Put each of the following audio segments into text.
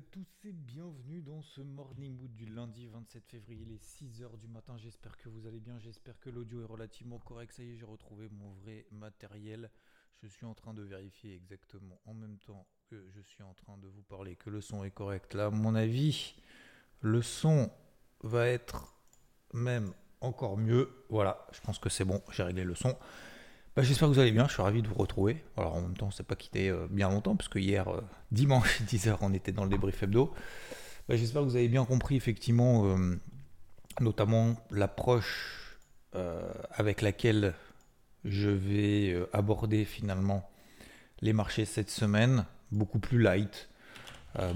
Tous et bienvenue dans ce Morning Mood du lundi 27 février, les 6h du matin. J'espère que vous allez bien, j'espère que l'audio est relativement correct. Ça y est, j'ai retrouvé mon vrai matériel. Je suis en train de vérifier exactement en même temps que je suis en train de vous parler que le son est correct. Là, à mon avis, le son va être même encore mieux. Voilà, je pense que c'est bon, j'ai réglé le son. Bah, J'espère que vous allez bien, je suis ravi de vous retrouver. Alors en même temps, c'est pas quitté euh, bien longtemps, parce que hier, euh, dimanche, 10h, on était dans le débrief hebdo. Bah, J'espère que vous avez bien compris, effectivement, euh, notamment l'approche avec laquelle je vais aborder finalement les marchés cette semaine. Beaucoup plus light,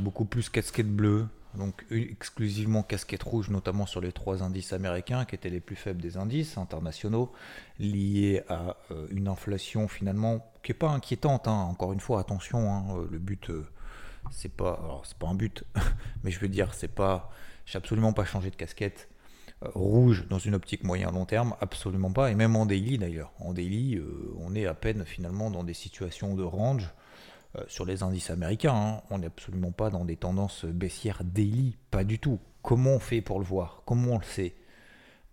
beaucoup plus casquette bleue, donc exclusivement casquette rouge, notamment sur les trois indices américains qui étaient les plus faibles des indices internationaux, liés à euh, une inflation finalement qui n'est pas inquiétante. hein. Encore une fois, attention, hein, euh, le but, euh, c'est pas, c'est pas un but, mais je veux dire, c'est pas, j'ai absolument pas changé de casquette rouge dans une optique moyen long terme, absolument pas, et même en daily d'ailleurs. En daily, on est à peine finalement dans des situations de range sur les indices américains. hein. On n'est absolument pas dans des tendances baissières daily, pas du tout. Comment on fait pour le voir? Comment on le sait?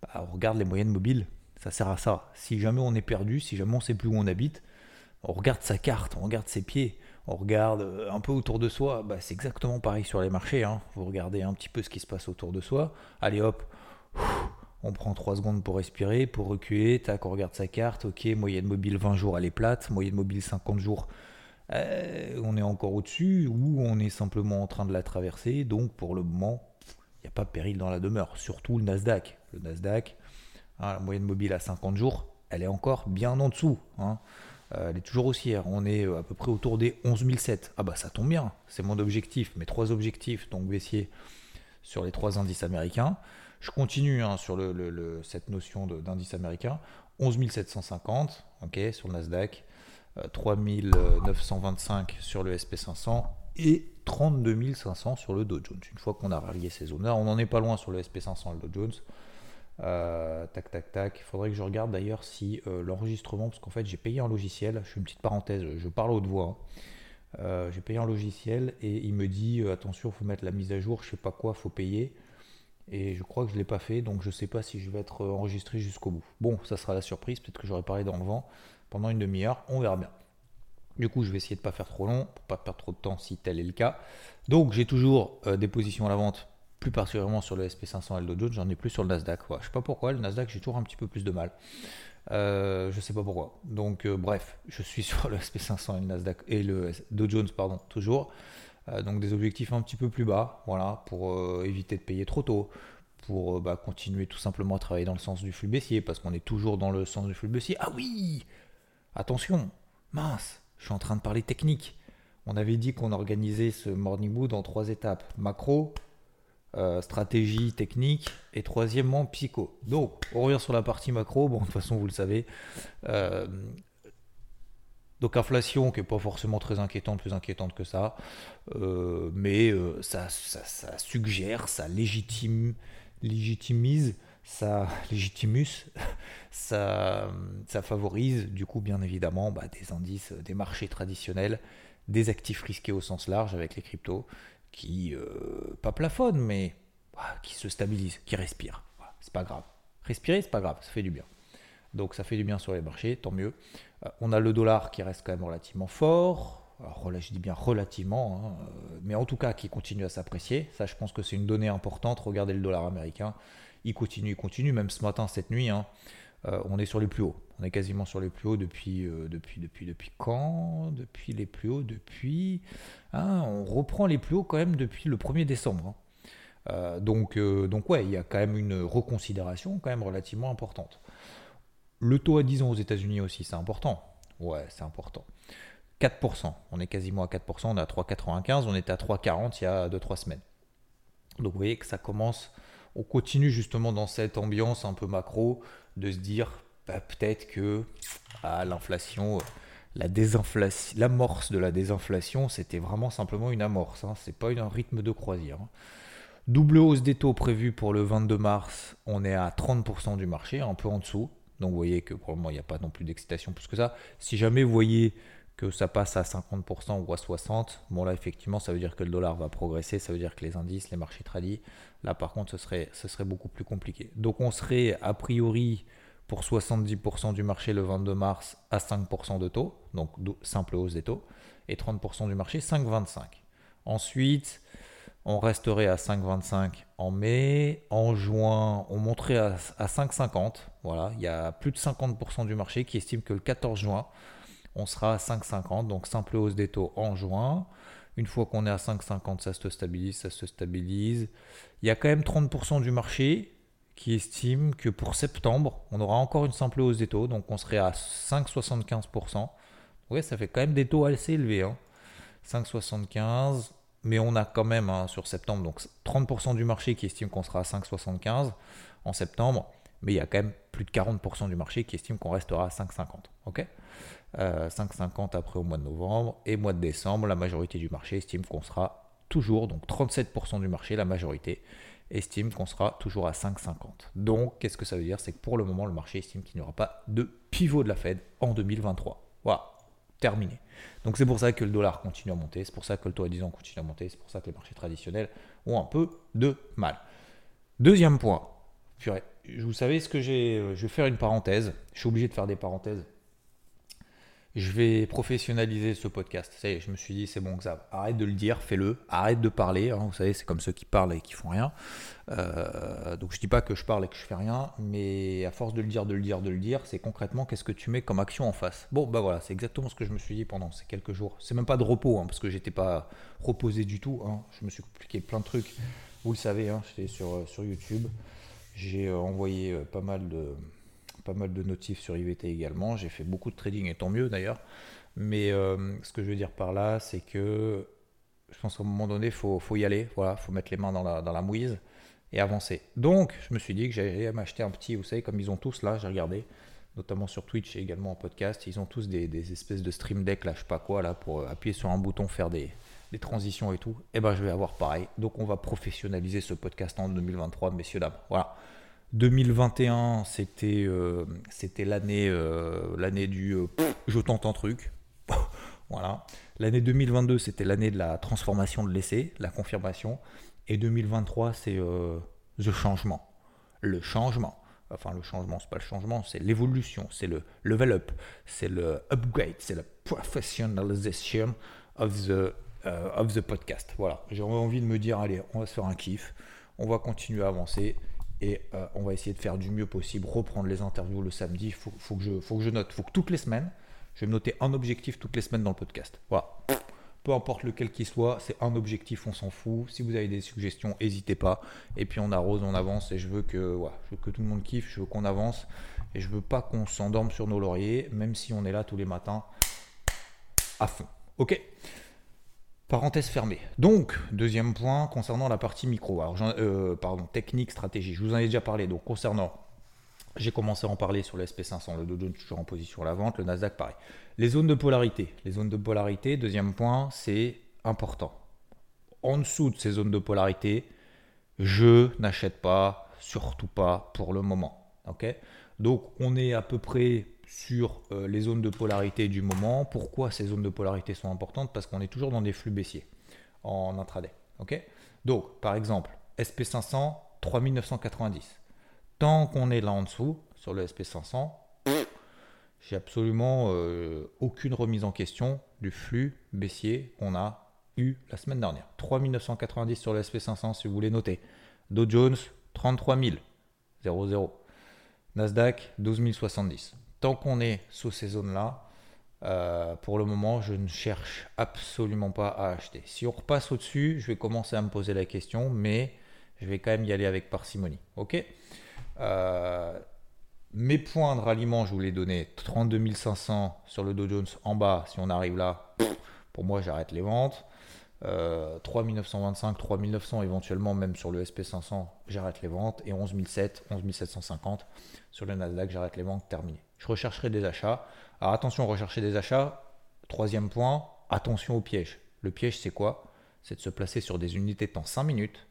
Bah, On regarde les moyennes mobiles, ça sert à ça. Si jamais on est perdu, si jamais on sait plus où on habite, on regarde sa carte, on regarde ses pieds, on regarde euh, un peu autour de soi. Bah, c'est exactement pareil sur les marchés. hein. Vous regardez un petit peu ce qui se passe autour de soi. Allez hop, on prend 3 secondes pour respirer, pour reculer, tac, on regarde sa carte, ok, moyenne mobile 20 jours, elle est plate, moyenne mobile 50 jours, euh, on est encore au-dessus, ou on est simplement en train de la traverser, donc pour le moment, il n'y a pas de péril dans la demeure, surtout le Nasdaq. Le Nasdaq, hein, la moyenne mobile à 50 jours, elle est encore bien en dessous. hein. Euh, elle est toujours haussière, on est euh, à peu près autour des 11 007. Ah bah ça tombe bien, c'est mon objectif, mes trois objectifs, donc baissier sur les trois indices américains. Je continue hein, sur cette notion d'indice américain. 11 750 ok, sur le Nasdaq, euh, 3 925 sur le SP500 et 32 500 sur le Dow Jones. Une fois qu'on a rallié ces zones-là, on n'en est pas loin sur le SP500 et le Dow Jones. Euh, tac, tac, tac. Il faudrait que je regarde d'ailleurs si euh, l'enregistrement, parce qu'en fait j'ai payé un logiciel, je fais une petite parenthèse, je parle haute voix. hein. Euh, j'ai payé un logiciel et il me dit euh, attention, faut mettre la mise à jour, je sais pas quoi, faut payer. Et je crois que je l'ai pas fait, donc je sais pas si je vais être euh, enregistré jusqu'au bout. Bon, ça sera la surprise, peut-être que j'aurai parlé dans le vent pendant une demi-heure, on verra bien. Du coup, je vais essayer de pas faire trop long, pour pas perdre trop de temps si tel est le cas. Donc, j'ai toujours euh, des positions à la vente, plus particulièrement sur le SP500 et le Dow Jones, j'en ai plus sur le Nasdaq. Ouais, je sais pas pourquoi, le Nasdaq, j'ai toujours un petit peu plus de mal. Euh, je sais pas pourquoi. Donc, euh, bref, je suis sur le SP500 et le Nasdaq et le Dow Jones, pardon, toujours. Euh, donc, des objectifs un petit peu plus bas, voilà, pour éviter de payer trop tôt, pour bah, continuer tout simplement à travailler dans le sens du flux baissier, parce qu'on est toujours dans le sens du flux baissier. Ah oui Attention, mince, je suis en train de parler technique. On avait dit qu'on organisait ce morning mood en trois étapes macro, euh, stratégie technique et troisièmement psycho. Donc, on revient sur la partie macro. Bon, de toute façon, vous le savez. Euh, donc, inflation qui n'est pas forcément très inquiétante, plus inquiétante que ça. Euh, mais ça suggère, ça légitime, légitimise, ça légitimus, ça, ça favorise du coup bien évidemment bah, des indices, des marchés traditionnels, des actifs risqués au sens large avec les cryptos qui, euh, pas plafonnent, mais voilà, qui se stabilisent, qui respirent. C'est pas grave. Respirer, c'est pas grave, ça fait du bien. Donc ça fait du bien sur les marchés, tant mieux. Euh, on a le dollar qui reste quand même relativement fort. Alors, je dis bien relativement, hein, euh, mais en tout cas qui continue à s'apprécier. Ça, je pense que c'est une donnée importante. Regardez le dollar américain, il continue, il continue. Même ce matin, cette nuit, hein, euh, on est sur les plus hauts. On est quasiment sur les plus hauts depuis, euh, depuis, depuis, depuis quand? Depuis les plus hauts, depuis. hein, on reprend les plus hauts quand même depuis le 1er décembre. hein. Euh, donc, donc ouais, il y a quand même une reconsidération quand même relativement importante. Le taux à 10 ans aux États-Unis aussi, c'est important. Ouais, c'est important. 4%. On est quasiment à 4%, on est à 3,95, on était à 3,40 il y a 2-3 semaines. Donc vous voyez que ça commence, on continue justement dans cette ambiance un peu macro de se dire bah, peut-être que à l'inflation, la désinflation, l'amorce de la désinflation, c'était vraiment simplement une amorce, hein. c'est pas un rythme de croisière. Hein. Double hausse des taux prévue pour le 22 mars, on est à 30% du marché, un peu en dessous. Donc vous voyez que pour le moment, il n'y a pas non plus d'excitation plus que ça. Si jamais vous voyez que ça passe à 50% ou à 60%, bon là effectivement ça veut dire que le dollar va progresser, ça veut dire que les indices, les marchés tradis, là par contre ce serait, ce serait beaucoup plus compliqué. Donc on serait a priori pour 70% du marché le 22 mars à 5% de taux, donc simple hausse des taux, et 30% du marché 5,25. Ensuite, on resterait à 5,25 en mai. En juin, on monterait à, 5,50. Voilà, il y a plus de 50% du marché qui estime que le 14 juin, on sera à 5,50. Donc simple hausse des taux en juin. Une fois qu'on est à 5,50, ça se stabilise, ça se stabilise. Il y a quand même 30% du marché qui estime que pour septembre, on aura encore une simple hausse des taux. Donc on serait à 5,75%. Oui, ça fait quand même des taux assez élevés. 5,75. Hein mais on a quand même hein, sur septembre donc 30% du marché qui estime qu'on sera à 5,75 en septembre, mais il y a quand même plus de 40% du marché qui estime qu'on restera à 5,50. Ok? 5,50 euh, après au mois de novembre et mois de décembre, la majorité du marché estime qu'on sera toujours, donc 37% du marché, la majorité estime qu'on sera toujours à 5,50. Donc qu'est-ce que ça veut dire? C'est que pour le moment, le marché estime qu'il n'y aura pas de pivot de la Fed en 2023. Voilà terminé. Donc c'est pour ça que le dollar continue à monter, c'est pour ça que le taux à 10 ans continue à monter, c'est pour ça que les marchés traditionnels ont un peu de mal. Deuxième point, vous savez ce que j'ai, euh, je vais faire une parenthèse, je suis obligé de faire des parenthèses je vais professionnaliser ce podcast. Ça y est, je me suis dit, c'est bon, ça. Arrête de le dire, fais-le. Arrête de parler. Hein. vous savez, c'est comme ceux qui parlent et qui font rien. Euh, donc, je dis pas que je parle et que je fais rien, mais à force de le dire, de le dire, de le dire, c'est concrètement qu'est-ce que tu mets comme action en face? Bon, bah voilà, c'est exactement ce que je me suis dit pendant ces quelques jours. C'est même pas de repos, hein, parce que j'étais pas reposé du tout. Hein. Je me suis compliqué plein de trucs. Vous le savez, j'étais sur, euh, sur YouTube. J'ai euh, envoyé pas mal de pas mal de notifs sur IVT également. J'ai fait beaucoup de trading et tant mieux d'ailleurs. Mais euh, ce que je veux dire par là, c'est que je pense qu'à un moment donné, il faut, y aller. Voilà, faut mettre les mains dans la, mouise et avancer. Donc, je me suis dit que j'allais m'acheter un petit, vous savez, comme ils ont tous là, j'ai regardé, notamment sur Twitch et également en podcast, ils ont tous des, espèces de stream deck, là, je sais pas quoi, là, pour appuyer sur un bouton, faire des, des transitions et tout. Et eh ben, je vais avoir pareil. Donc, on va professionnaliser ce podcast en 2023, messieurs, dames. Voilà. 2021, c'était euh, c'était l'année euh, du euh, je tente un truc. voilà. L'année 2022, c'était l'année de la transformation de l'essai, la confirmation. Et 2023, c'est le changement. Le changement. Enfin, le changement, c'est pas le changement, c'est l'évolution, c'est le level up, c'est le upgrade, c'est la professionalisation of the, of the podcast. Voilà. J'ai envie de me dire, allez, on va se faire un kiff, on va continuer à avancer et euh, on va essayer de faire du mieux possible, reprendre les interviews le samedi. Il faut, que je, note, il faut que toutes les semaines, je vais me noter un objectif toutes les semaines dans le podcast. Voilà. Peu importe lequel qu'il soit, c'est un objectif, on s'en fout. Si vous avez des suggestions, n'hésitez pas. Et puis on arrose, on avance. Et je veux que, je veux que tout le monde kiffe, je veux qu'on avance. Et je veux pas qu'on s'endorme sur nos lauriers, même si on est là tous les matins à fond. Ok? Parenthèse fermée. Donc, deuxième point concernant la partie micro. Alors, euh, pardon, technique, stratégie. Je vous en ai déjà parlé. Donc, concernant, j'ai commencé à en parler sur le SP500, le Dow Jones toujours en position à la vente, le Nasdaq pareil. Les zones de polarité. Les zones de polarité, deuxième point, c'est important. En dessous de ces zones de polarité, je n'achète pas, surtout pas pour le moment. Donc, on est à peu près sur euh, les zones de polarité du moment. Pourquoi ces zones de polarité sont importantes? Parce qu'on est toujours dans des flux baissiers en intraday. ok? Donc, par exemple, SP500, 3990. Tant qu'on est là en dessous, sur le SP500, j'ai absolument euh, aucune remise en question du flux baissier qu'on a eu la semaine dernière. 3990 sur le SP500 si vous voulez noter. Dow Jones, 33 000. Nasdaq, 12 070 tant qu'on est sous ces zones-là, euh, pour le moment, je ne cherche absolument pas à acheter. Si on repasse au-dessus, je vais commencer à me poser la question, mais je vais quand même y aller avec parcimonie. Ok? Euh, Mes points de ralliement, je vous les donnais 32 500 sur le Dow Jones en bas. Si on arrive là, pour moi, j'arrête les ventes. 3925, 3900 éventuellement même sur le SP500, j'arrête les ventes. Et 11700, 11750 sur le Nasdaq, j'arrête les ventes, terminé. Je rechercherai des achats. Alors attention, rechercher des achats. Troisième point, attention au piège. Le piège, c'est quoi? C'est de se placer sur des unités de temps 5 minutes,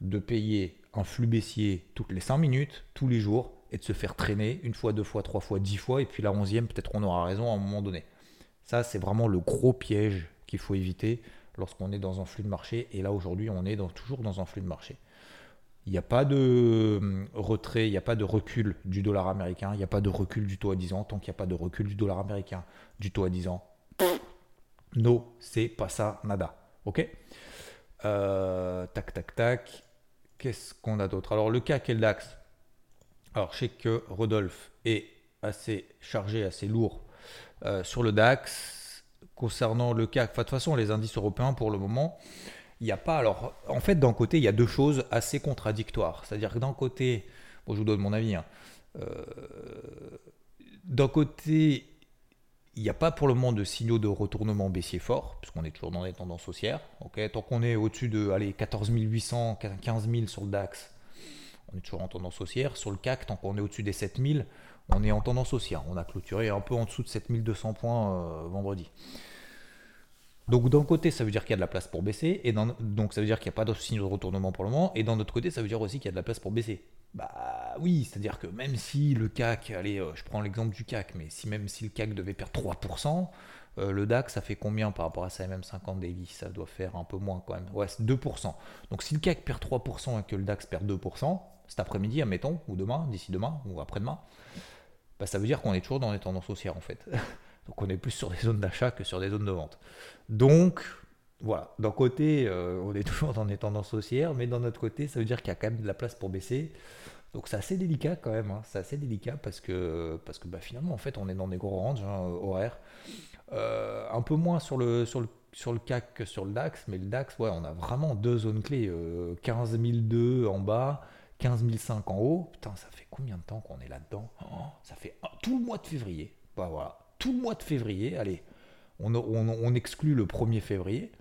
de payer un flux baissier toutes les 5 minutes, tous les jours, et de se faire traîner une fois, deux fois, trois fois, dix fois, et puis la onzième, peut-être on aura raison à un moment donné. Ça, c'est vraiment le gros piège qu'il faut éviter lorsqu'on est dans un flux de marché. Et là, aujourd'hui, on est toujours dans un flux de marché. Il n'y a pas de hum, retrait, il n'y a pas de recul du dollar américain, il n'y a pas de recul du taux à 10 ans. Tant qu'il n'y a pas de recul du dollar américain, du taux à 10 ans, no, c'est pas ça, nada. Ok? Euh, Tac, tac, tac. Qu'est-ce qu'on a d'autre? Alors, le CAC et le DAX. Alors, je sais que Rodolphe est assez chargé, assez lourd euh, sur le DAX concernant le CAC, de toute façon, les indices européens, pour le moment, il n'y a pas. Alors, en fait, d'un côté, il y a deux choses assez contradictoires. C'est-à-dire que d'un côté, bon, je vous donne mon avis, hein, euh, d'un côté, il n'y a pas pour le moment de signaux de retournement baissier fort, puisqu'on est toujours dans des tendances haussières. Tant qu'on est au-dessus de allez, 14 800, 15 000 sur le DAX, on est toujours en tendance haussière. Sur le CAC, tant qu'on est au-dessus des 7000, on est en tendance haussière. On a clôturé un peu en dessous de 7200 points euh, vendredi. Donc d'un côté, ça veut dire qu'il y a de la place pour baisser, et donc ça veut dire qu'il n'y a pas de signe de retournement pour le moment, et d'un autre côté, ça veut dire aussi qu'il y a de la place pour baisser. Bah oui, c'est-à-dire que même si le CAC, allez, euh, je prends l'exemple du CAC, mais si même si le CAC devait perdre 3%, euh, le DAX, ça fait combien par rapport à sa MM50 daily? Ça doit faire un peu moins quand même. Ouais, c'est 2%. Donc si le CAC perd 3% et que le DAX perd 2%, cet après-midi, admettons, ou demain, d'ici demain, ou après-demain, bah, ça veut dire qu'on est toujours dans les tendances haussières en fait. Donc on est plus sur des zones d'achat que sur des zones de vente. Donc voilà, d'un côté, euh, on est toujours dans des tendances haussières, mais d'un autre côté, ça veut dire qu'il y a quand même de la place pour baisser. Donc c'est assez délicat quand même, hein. c'est assez délicat parce que, parce que bah, finalement, en fait, on est dans des gros ranges hein, horaires. Euh, un peu moins sur le, CAC que sur le DAX, mais le DAX, ouais, on a vraiment deux zones clés. Euh, 15 002 en bas, 15 005 en haut. Putain, ça fait combien de temps qu'on est là-dedans? Oh, Ça fait tout le mois de février. Bah voilà, tout le mois de février. Allez, on, exclut le 1er février.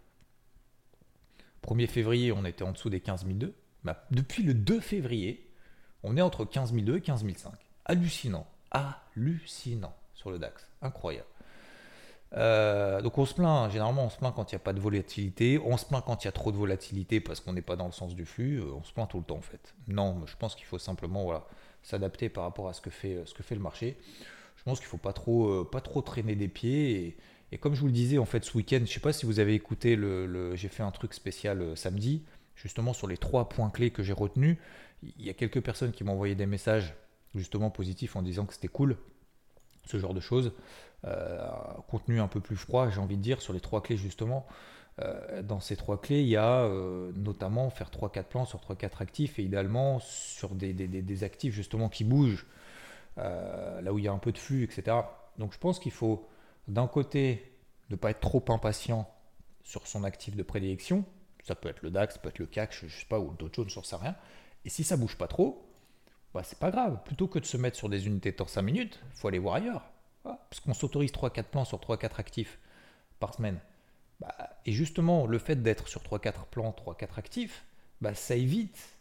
1er février, on était en dessous des 15 002. Bah, depuis le 2 février, on est entre 15 002 et 15 005. Hallucinant. Hallucinant sur le DAX. Incroyable. Euh, donc on se plaint, généralement on se plaint quand il n'y a pas de volatilité, on se plaint quand il y a trop de volatilité parce qu'on n'est pas dans le sens du flux, euh, on se plaint tout le temps en fait. Non, je pense qu'il faut simplement s'adapter par rapport à ce que fait le marché. Je pense qu'il ne faut pas trop, euh, pas trop traîner des pieds. Et, comme je vous le disais en fait ce week-end, je ne sais pas si vous avez écouté, le, j'ai fait un truc spécial samedi, justement sur les trois points clés que j'ai retenus. Il y a quelques personnes qui m'ont envoyé des messages justement positifs en disant que c'était cool, ce genre de choses. Euh, contenu un peu plus froid, j'ai envie de dire, sur les trois clés justement. Euh, dans ces trois clés, il y a euh, notamment faire 3-4 plans sur 3-4 actifs et idéalement sur des, des, actifs justement qui bougent, là où il y a un peu de flux, etc. Donc je pense qu'il faut d'un côté ne pas être trop impatient sur son actif de prédilection. Ça peut être le DAX, ça peut être le CAC, je, ne sais pas, ou d'autres choses, j'en sais rien. Et si ça bouge pas trop, bah, c'est pas grave. Plutôt que de se mettre sur des unités de temps 5 minutes, faut aller voir ailleurs. Parce qu'on s'autorise 3-4 plans sur 3-4 actifs par semaine. Bah, et justement, le fait d'être sur 3-4 plans, 3-4 actifs, bah, ça évite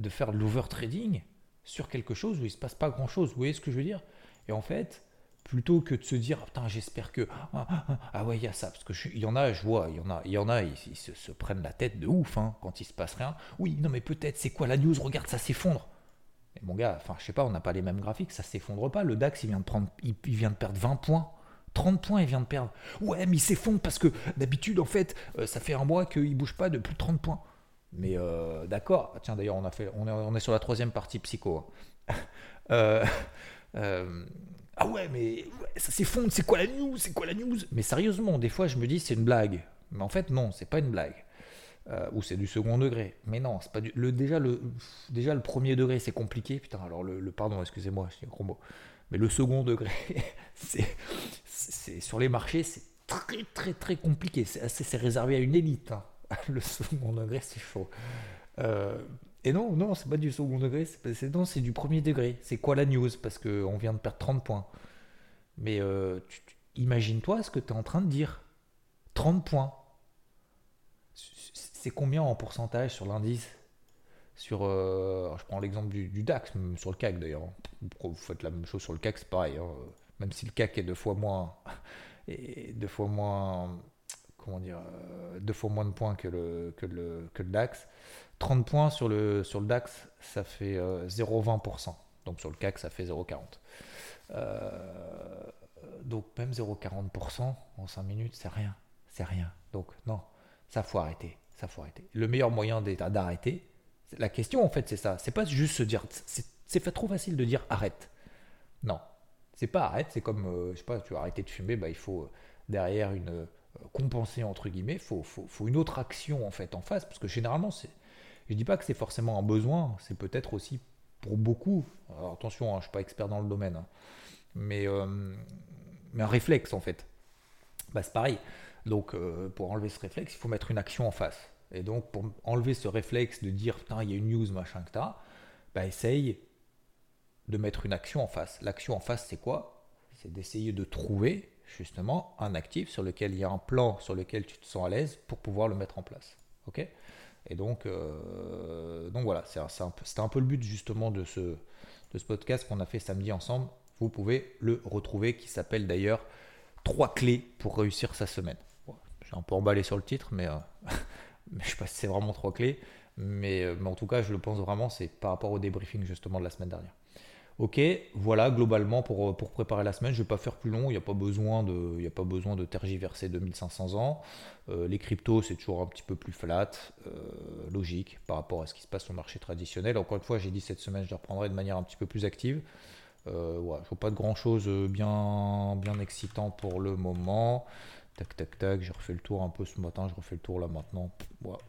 de faire de l'overtrading sur quelque chose où il ne se passe pas grand-chose. Vous voyez ce que je veux dire? Et en fait, plutôt que de se dire putain j'espère que ah, ah, ah, ah ouais il y a ça parce que y en a je vois il y en a en a ils, se, prennent la tête de ouf hein, quand il se passe rien oui non mais peut-être c'est quoi la news? Regarde ça s'effondre mon gars, enfin, je sais pas, on n'a pas les mêmes graphiques, ça s'effondre pas. Le DAX, il vient de perdre 20 points. 30 points, il vient de perdre. Ouais, mais il s'effondre parce que d'habitude, en fait, euh, ça fait un mois qu'il bouge pas de plus de 30 points. Mais euh, d'accord. Tiens, d'ailleurs, on, a fait, on, est, sur la troisième partie psycho. Hein. Euh, ah ouais, mais ça s'effondre, c'est quoi la news? C'est quoi la news? Mais sérieusement, des fois, je me dis, c'est une blague. Mais en fait, non, c'est pas une blague. Euh, ou c'est du second degré. Mais non, c'est pas du. Le, déjà, le, déjà, le premier degré, c'est compliqué. Putain, alors le, pardon, excusez-moi, c'est un gros mot. Mais le second degré, c'est sur les marchés, c'est très, très, très compliqué. C'est réservé à une élite. Hein. Le second degré, c'est chaud. Euh, Et non, non, c'est pas du second degré, c'est non, c'est du premier degré. C'est quoi la news? Parce qu'on vient de perdre 30 points. Mais euh, imagine-toi ce que tu es en train de dire. 30 points. C'est combien en pourcentage sur l'indice? Sur, euh, je prends l'exemple du, DAX, sur le CAC d'ailleurs. Vous faites la même chose sur le CAC, c'est pareil. Hein. Même si le CAC est deux fois moins, et deux fois moins, comment dire, euh, deux fois moins de points que le, DAX. 30 points sur le, DAX, ça fait 0,20%. Euh, donc sur le CAC, ça fait 0,40%. donc même 0,40% en 5 minutes, c'est rien. C'est rien. Donc non, ça faut arrêter. Ça faut arrêter. Le meilleur moyen d'arrêter, la question, en fait, c'est ça. C'est pas juste se dire. C'est trop facile de dire arrête. Non. C'est pas arrête. C'est comme, euh, je sais pas, tu vas arrêter de fumer, bah, il faut euh, derrière une euh, compenser entre guillemets. Il faut, faut, une autre action en fait en face. Parce que généralement, c'est. Je dis pas que c'est forcément un besoin. C'est peut-être aussi pour beaucoup. Alors, attention, hein, je suis pas expert dans le domaine. Hein. mais, mais un réflexe en fait. Bah, c'est pareil. Donc, pour enlever ce réflexe, il faut mettre une action en face. Et donc, pour enlever ce réflexe de dire, putain, il y a une news, machin que t'as, bah, essaye de mettre une action en face. L'action en face, c'est quoi? C'est d'essayer de trouver, justement, un actif sur lequel il y a un plan sur lequel tu te sens à l'aise pour pouvoir le mettre en place. Ok? Et donc, euh, donc voilà, un, un, un, peu le but, justement, de ce, de ce podcast qu'on a fait samedi ensemble. Vous pouvez le retrouver, qui s'appelle d'ailleurs Trois clés pour réussir sa semaine. J'ai un peu emballé sur le titre, mais. Euh, mais je sais pas si c'est vraiment trois clés. Mais, euh, mais, en tout cas, je le pense vraiment, c'est par rapport au débriefing justement de la semaine dernière. Ok, voilà, globalement, pour, euh, pour préparer la semaine, je ne vais pas faire plus long, il n'y a, pas besoin de, a pas besoin de tergiverser 2500 ans. Euh, les cryptos, c'est toujours un petit peu plus flat, logique, par rapport à ce qui se passe au marché traditionnel. Encore une fois, j'ai dit cette semaine, je les reprendrai de manière un petit peu plus active. Euh, ouais, je vois pas de grand chose bien, bien excitant pour le moment. Tac, tac, tac, j'ai refait le tour un peu ce matin, je refais le tour là maintenant.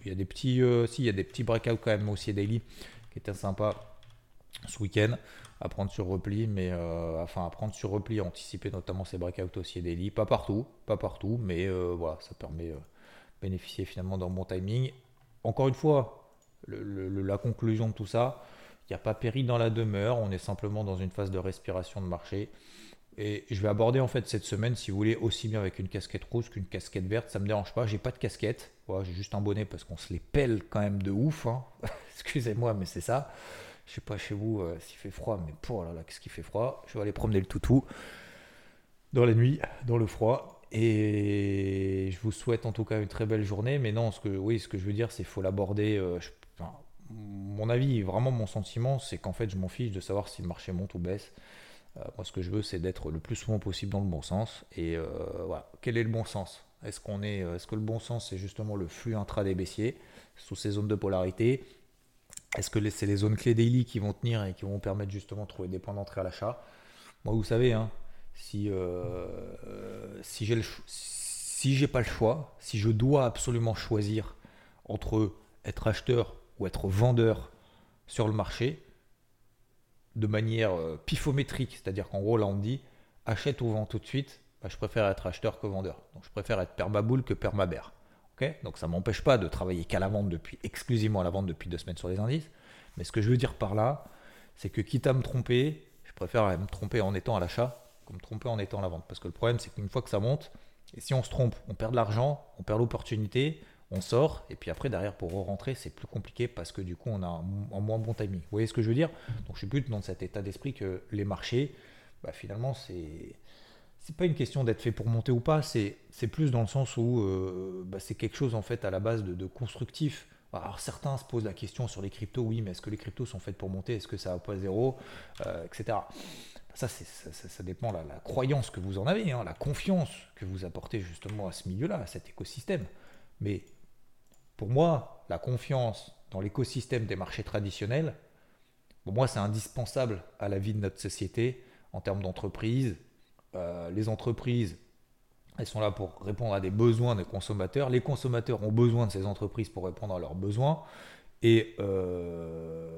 il y a des petits, euh, si, y a des petits breakouts quand même aussi daily qui étaient sympas ce week-end à prendre sur repli, mais euh, enfin à sur repli, anticiper notamment ces breakouts aussi daily. Pas partout, pas partout, mais euh, voilà, ça permet de bénéficier finalement d'un bon timing. Encore une fois, la conclusion de tout ça, il n'y a pas péril dans la demeure, on est simplement dans une phase de respiration de marché. Et je vais aborder en fait cette semaine, si vous voulez, aussi bien avec une casquette rouge qu'une casquette verte. Ça me dérange pas. J'ai pas de casquette. j'ai juste un bonnet parce qu'on se les pèle quand même de ouf. Hein. Excusez-moi, mais c'est ça. Je sais pas chez vous euh, s'il fait froid, mais pour oh là qu'est-ce qu'il fait froid. Je vais aller promener le toutou dans la nuit, dans le froid. Et je vous souhaite en tout cas une très belle journée. Mais non, ce que, oui, ce que je veux dire, c'est qu'il faut l'aborder. Euh, mon avis, vraiment mon sentiment, c'est qu'en fait, je m'en fiche de savoir si le marché monte ou baisse. Euh, moi, ce que je veux, c'est d'être le plus souvent possible dans le bon sens. Et voilà, quel est le bon sens? Est-ce que le bon sens, c'est justement le flux intraday baissier sous ces zones de polarité? Est-ce que c'est les zones clés daily qui vont tenir et qui vont permettre justement de trouver des points d'entrée à l'achat? Moi, vous savez, hein, si si j'ai si pas le choix, si je dois absolument choisir entre être acheteur ou être vendeur sur le marché, de manière euh, pifométrique, c'est-à-dire qu'en gros là on me dit achète ou vends tout de suite, bah, je préfère être acheteur que vendeur. Donc je préfère être permaboule que permabère. Donc ça ne m'empêche pas de travailler qu'à la vente depuis exclusivement à la vente depuis deux semaines sur les indices. Mais ce que je veux dire par là, c'est que quitte à me tromper, je préfère me tromper en étant à l'achat que me tromper en étant à la vente. Parce que le problème c'est qu'une fois que ça monte, et si on se trompe, on perd de l'argent, on perd l'opportunité, on sort, et puis après, derrière, pour rentrer, c'est plus compliqué parce que du coup, on a un, moins bon timing. Vous voyez ce que je veux dire? Donc, je suis plus dans cet état d'esprit que les marchés, bah, finalement, c'est. C'est pas une question d'être fait pour monter ou pas, c'est plus dans le sens où euh, bah, c'est quelque chose en fait à la base de, constructif. Alors certains se posent la question sur les cryptos, oui, mais est-ce que les cryptos sont faites pour monter? Est-ce que ça va pas zéro? Euh, Etc. Ça, ça, dépend la, la, croyance que vous en avez, hein, la confiance que vous apportez justement à ce milieu-là, à cet écosystème. Mais pour moi, la confiance dans l'écosystème des marchés traditionnels, pour moi, c'est indispensable à la vie de notre société en termes d'entreprise. Euh, les entreprises, elles sont là pour répondre à des besoins des consommateurs. Les consommateurs ont besoin de ces entreprises pour répondre à leurs besoins. Et euh,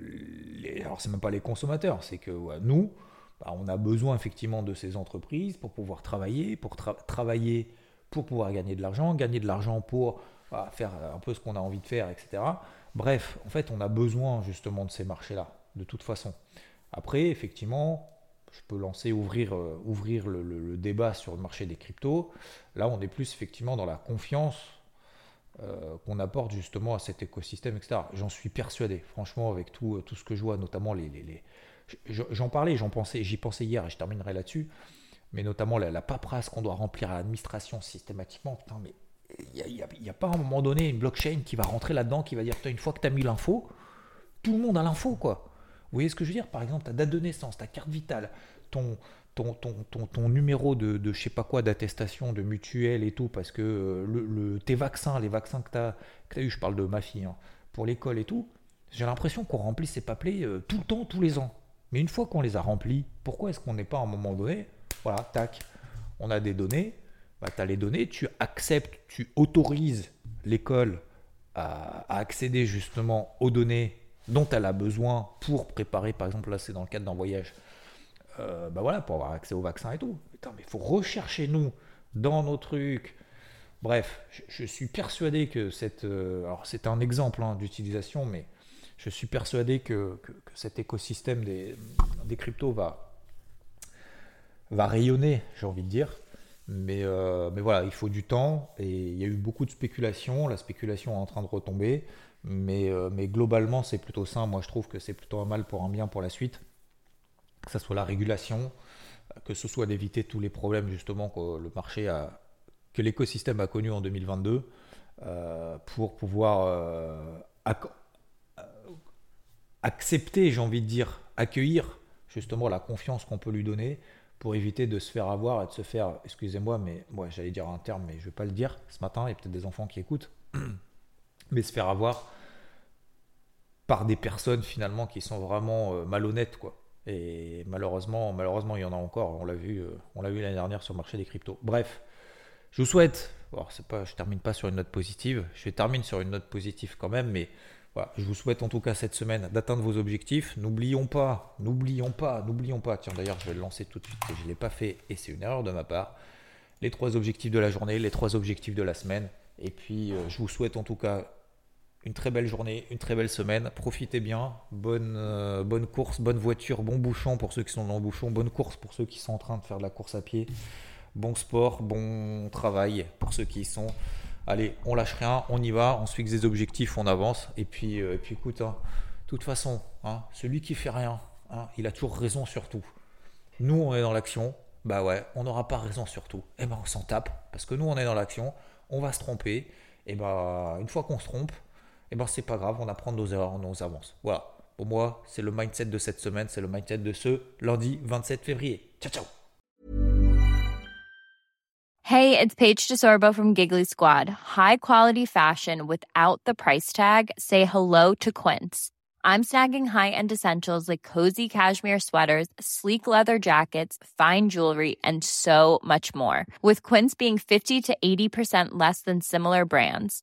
les, alors, c'est même pas les consommateurs, c'est que nous, bah, on a besoin effectivement de ces entreprises pour pouvoir travailler, pour travailler pour pouvoir gagner de l'argent, gagner de l'argent pour faire un peu ce qu'on a envie de faire, etc. Bref, en fait, on a besoin justement de ces marchés-là, de toute façon. Après, effectivement, je peux lancer, ouvrir, euh, ouvrir le, débat sur le marché des cryptos. Là, on est plus effectivement dans la confiance euh, qu'on apporte justement à cet écosystème, etc. J'en suis persuadé, franchement, avec tout, euh, tout ce que je vois, notamment les. les, J'en parlais, j'en pensais, j'y pensais hier et je terminerai là-dessus, mais notamment la, paperasse qu'on doit remplir à l'administration systématiquement. Putain, mais il n'y a, pas à un moment donné une blockchain qui va rentrer là-dedans, qui va dire, une fois que tu as mis l'info, tout le monde a l'info, quoi. Vous voyez ce que je veux dire? Par exemple, ta date de naissance, ta carte vitale, ton, ton, ton, ton, numéro de, de je sais pas quoi, d'attestation, de mutuelle et tout, parce que euh, le, tes vaccins, les vaccins que tu as, eu, je parle de ma fille, hein, pour l'école et tout, j'ai l'impression qu'on remplit ces papiers euh, tout le temps, tous les ans. Mais une fois qu'on les a remplis, pourquoi est-ce qu'on n'est pas à un moment donné, voilà, tac, on a des données, bah, tu as les données, tu acceptes, tu autorises l'école à accéder justement aux données dont elle a besoin pour préparer, par exemple, là c'est dans le cadre d'un voyage, euh, bah voilà, pour avoir accès au vaccin et tout. mais il faut rechercher nous dans nos trucs. Bref, je, suis persuadé que cette. Euh, alors c'est un exemple hein, d'utilisation, mais je suis persuadé que, cet écosystème des, des cryptos va, va rayonner, j'ai envie de dire. Mais, euh, mais voilà, il faut du temps et il y a eu beaucoup de spéculation. La spéculation est en train de retomber. Mais, euh, mais globalement, c'est plutôt sain. Moi, je trouve que c'est plutôt un mal pour un bien pour la suite. Que ce soit la régulation, que ce soit d'éviter tous les problèmes justement que le marché a, que l'écosystème a connu en 2022, euh, pour pouvoir euh, accepter, j'ai envie de dire, accueillir justement la confiance qu'on peut lui donner pour éviter de se faire avoir et de se faire, excusez-moi, mais moi j'allais dire un terme, mais je ne vais pas le dire ce matin, il y a peut-être des enfants qui écoutent, mais se faire avoir par des personnes finalement qui sont vraiment euh, malhonnêtes quoi. Et malheureusement, malheureusement, il y en a encore. On l'a vu, euh, on l'a vu l'année dernière sur le marché des cryptos. Bref, je vous souhaite. Bon, c'est pas, je termine pas sur une note positive. Je termine sur une note positive quand même, mais voilà, je vous souhaite en tout cas cette semaine d'atteindre vos objectifs. N'oublions pas, n'oublions pas, n'oublions pas. Tiens, d'ailleurs, je vais le lancer tout de suite. Je l'ai pas fait et c'est une erreur de ma part. Les trois objectifs de la journée, les trois objectifs de la semaine. Et puis, euh, je vous souhaite en tout cas une très belle journée, une très belle semaine. Profitez bien. Bonne, euh, bonne course, bonne voiture, bon bouchon pour ceux qui sont dans le bouchon. Bonne course pour ceux qui sont en train de faire de la course à pied. Bon sport, bon travail pour ceux qui y sont. Allez, on lâche rien, on y va, on se fixe des objectifs, on avance. Et puis, euh, et puis écoute, hein, de toute façon, hein, celui qui fait rien, hein, il a toujours raison sur tout. Nous, on est dans l'action. Bah ouais, on n'aura pas raison sur tout. Eh ben, on s'en tape. Parce que nous, on est dans l'action. On va se tromper. Et bah, une fois qu'on se trompe, eh ben c'est pas grave, on apprend nos erreurs, on avance. Voilà. Pour moi, c'est le mindset de cette semaine, c'est le mindset de ce lundi 27 février. Ciao ciao. Hey, it's Paige DeSorbo from Giggly Squad. High quality fashion without the price tag. Say hello to Quince. I'm snagging high-end essentials like cozy cashmere sweaters, sleek leather jackets, fine jewelry, and so much more. With Quince being 50 to 80% less than similar brands